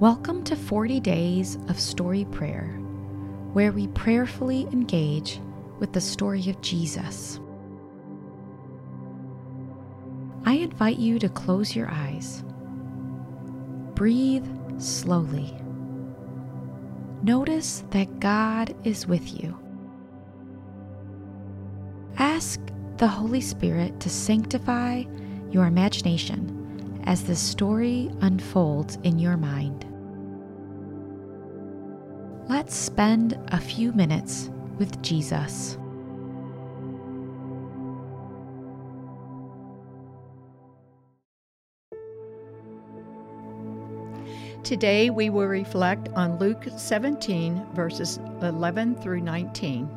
Welcome to 40 Days of Story Prayer, where we prayerfully engage with the story of Jesus. I invite you to close your eyes. Breathe slowly. Notice that God is with you. Ask the Holy Spirit to sanctify your imagination as the story unfolds in your mind. Let's spend a few minutes with Jesus. Today we will reflect on Luke 17, verses 11 through 19.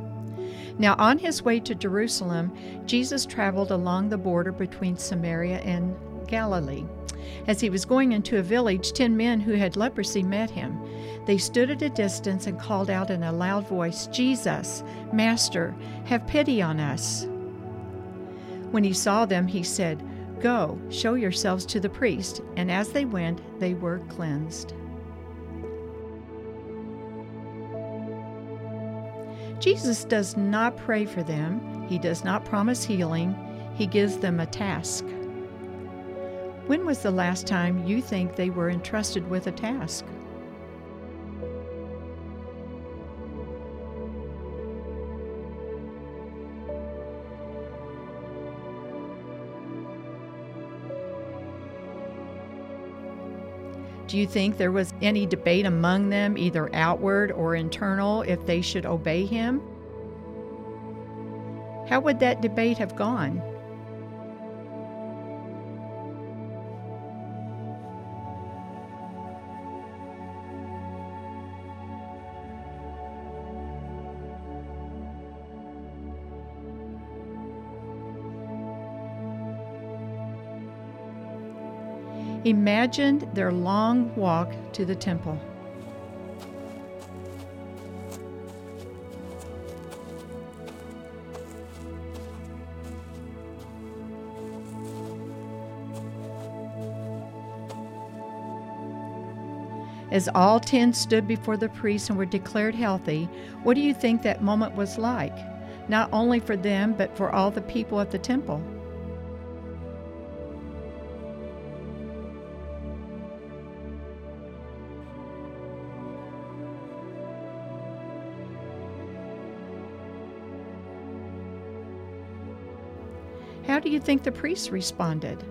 Now, on his way to Jerusalem, Jesus traveled along the border between Samaria and Galilee. As he was going into a village, ten men who had leprosy met him. They stood at a distance and called out in a loud voice, Jesus, Master, have pity on us. When he saw them, he said, Go, show yourselves to the priest. And as they went, they were cleansed. Jesus does not pray for them, he does not promise healing, he gives them a task. When was the last time you think they were entrusted with a task? Do you think there was any debate among them, either outward or internal, if they should obey him? How would that debate have gone? Imagined their long walk to the temple. As all ten stood before the priest and were declared healthy, what do you think that moment was like? Not only for them, but for all the people at the temple. Do you think the priests responded?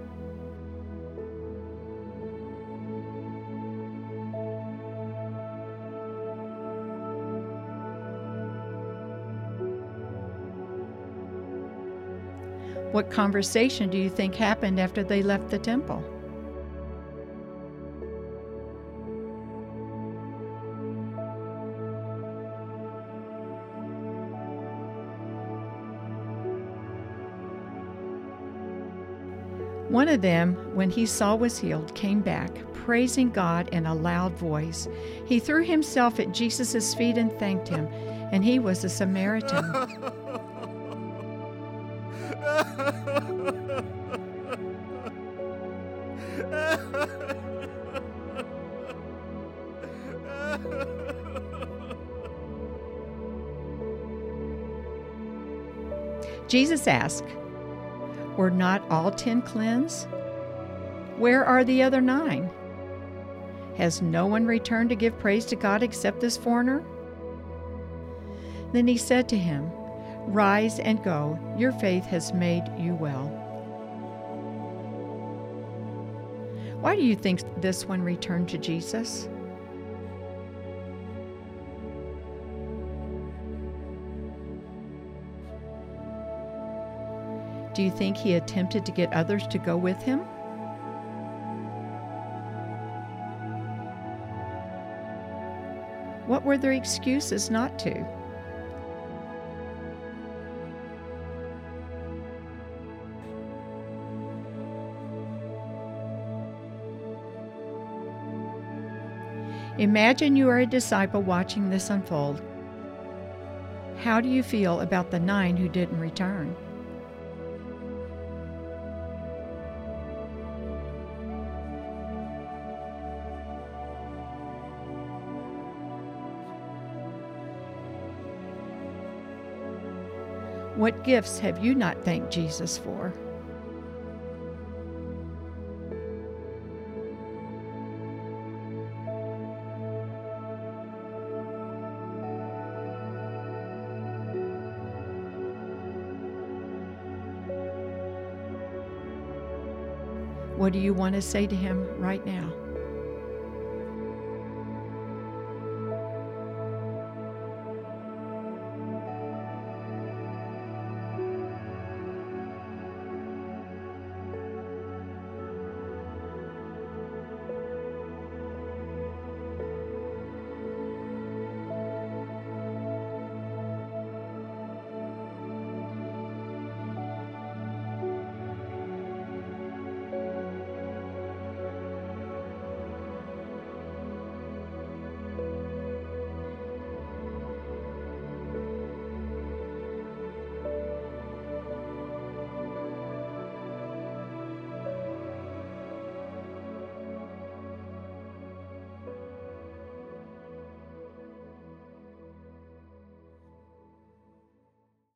What conversation do you think happened after they left the temple? One of them, when he saw was healed, came back, praising God in a loud voice. He threw himself at Jesus' feet and thanked him, and he was a Samaritan. Jesus asked, were not all ten cleansed? Where are the other nine? Has no one returned to give praise to God except this foreigner? Then he said to him, Rise and go, your faith has made you well. Why do you think this one returned to Jesus? Do you think he attempted to get others to go with him? What were their excuses not to? Imagine you are a disciple watching this unfold. How do you feel about the nine who didn't return? What gifts have you not thanked Jesus for? What do you want to say to him right now?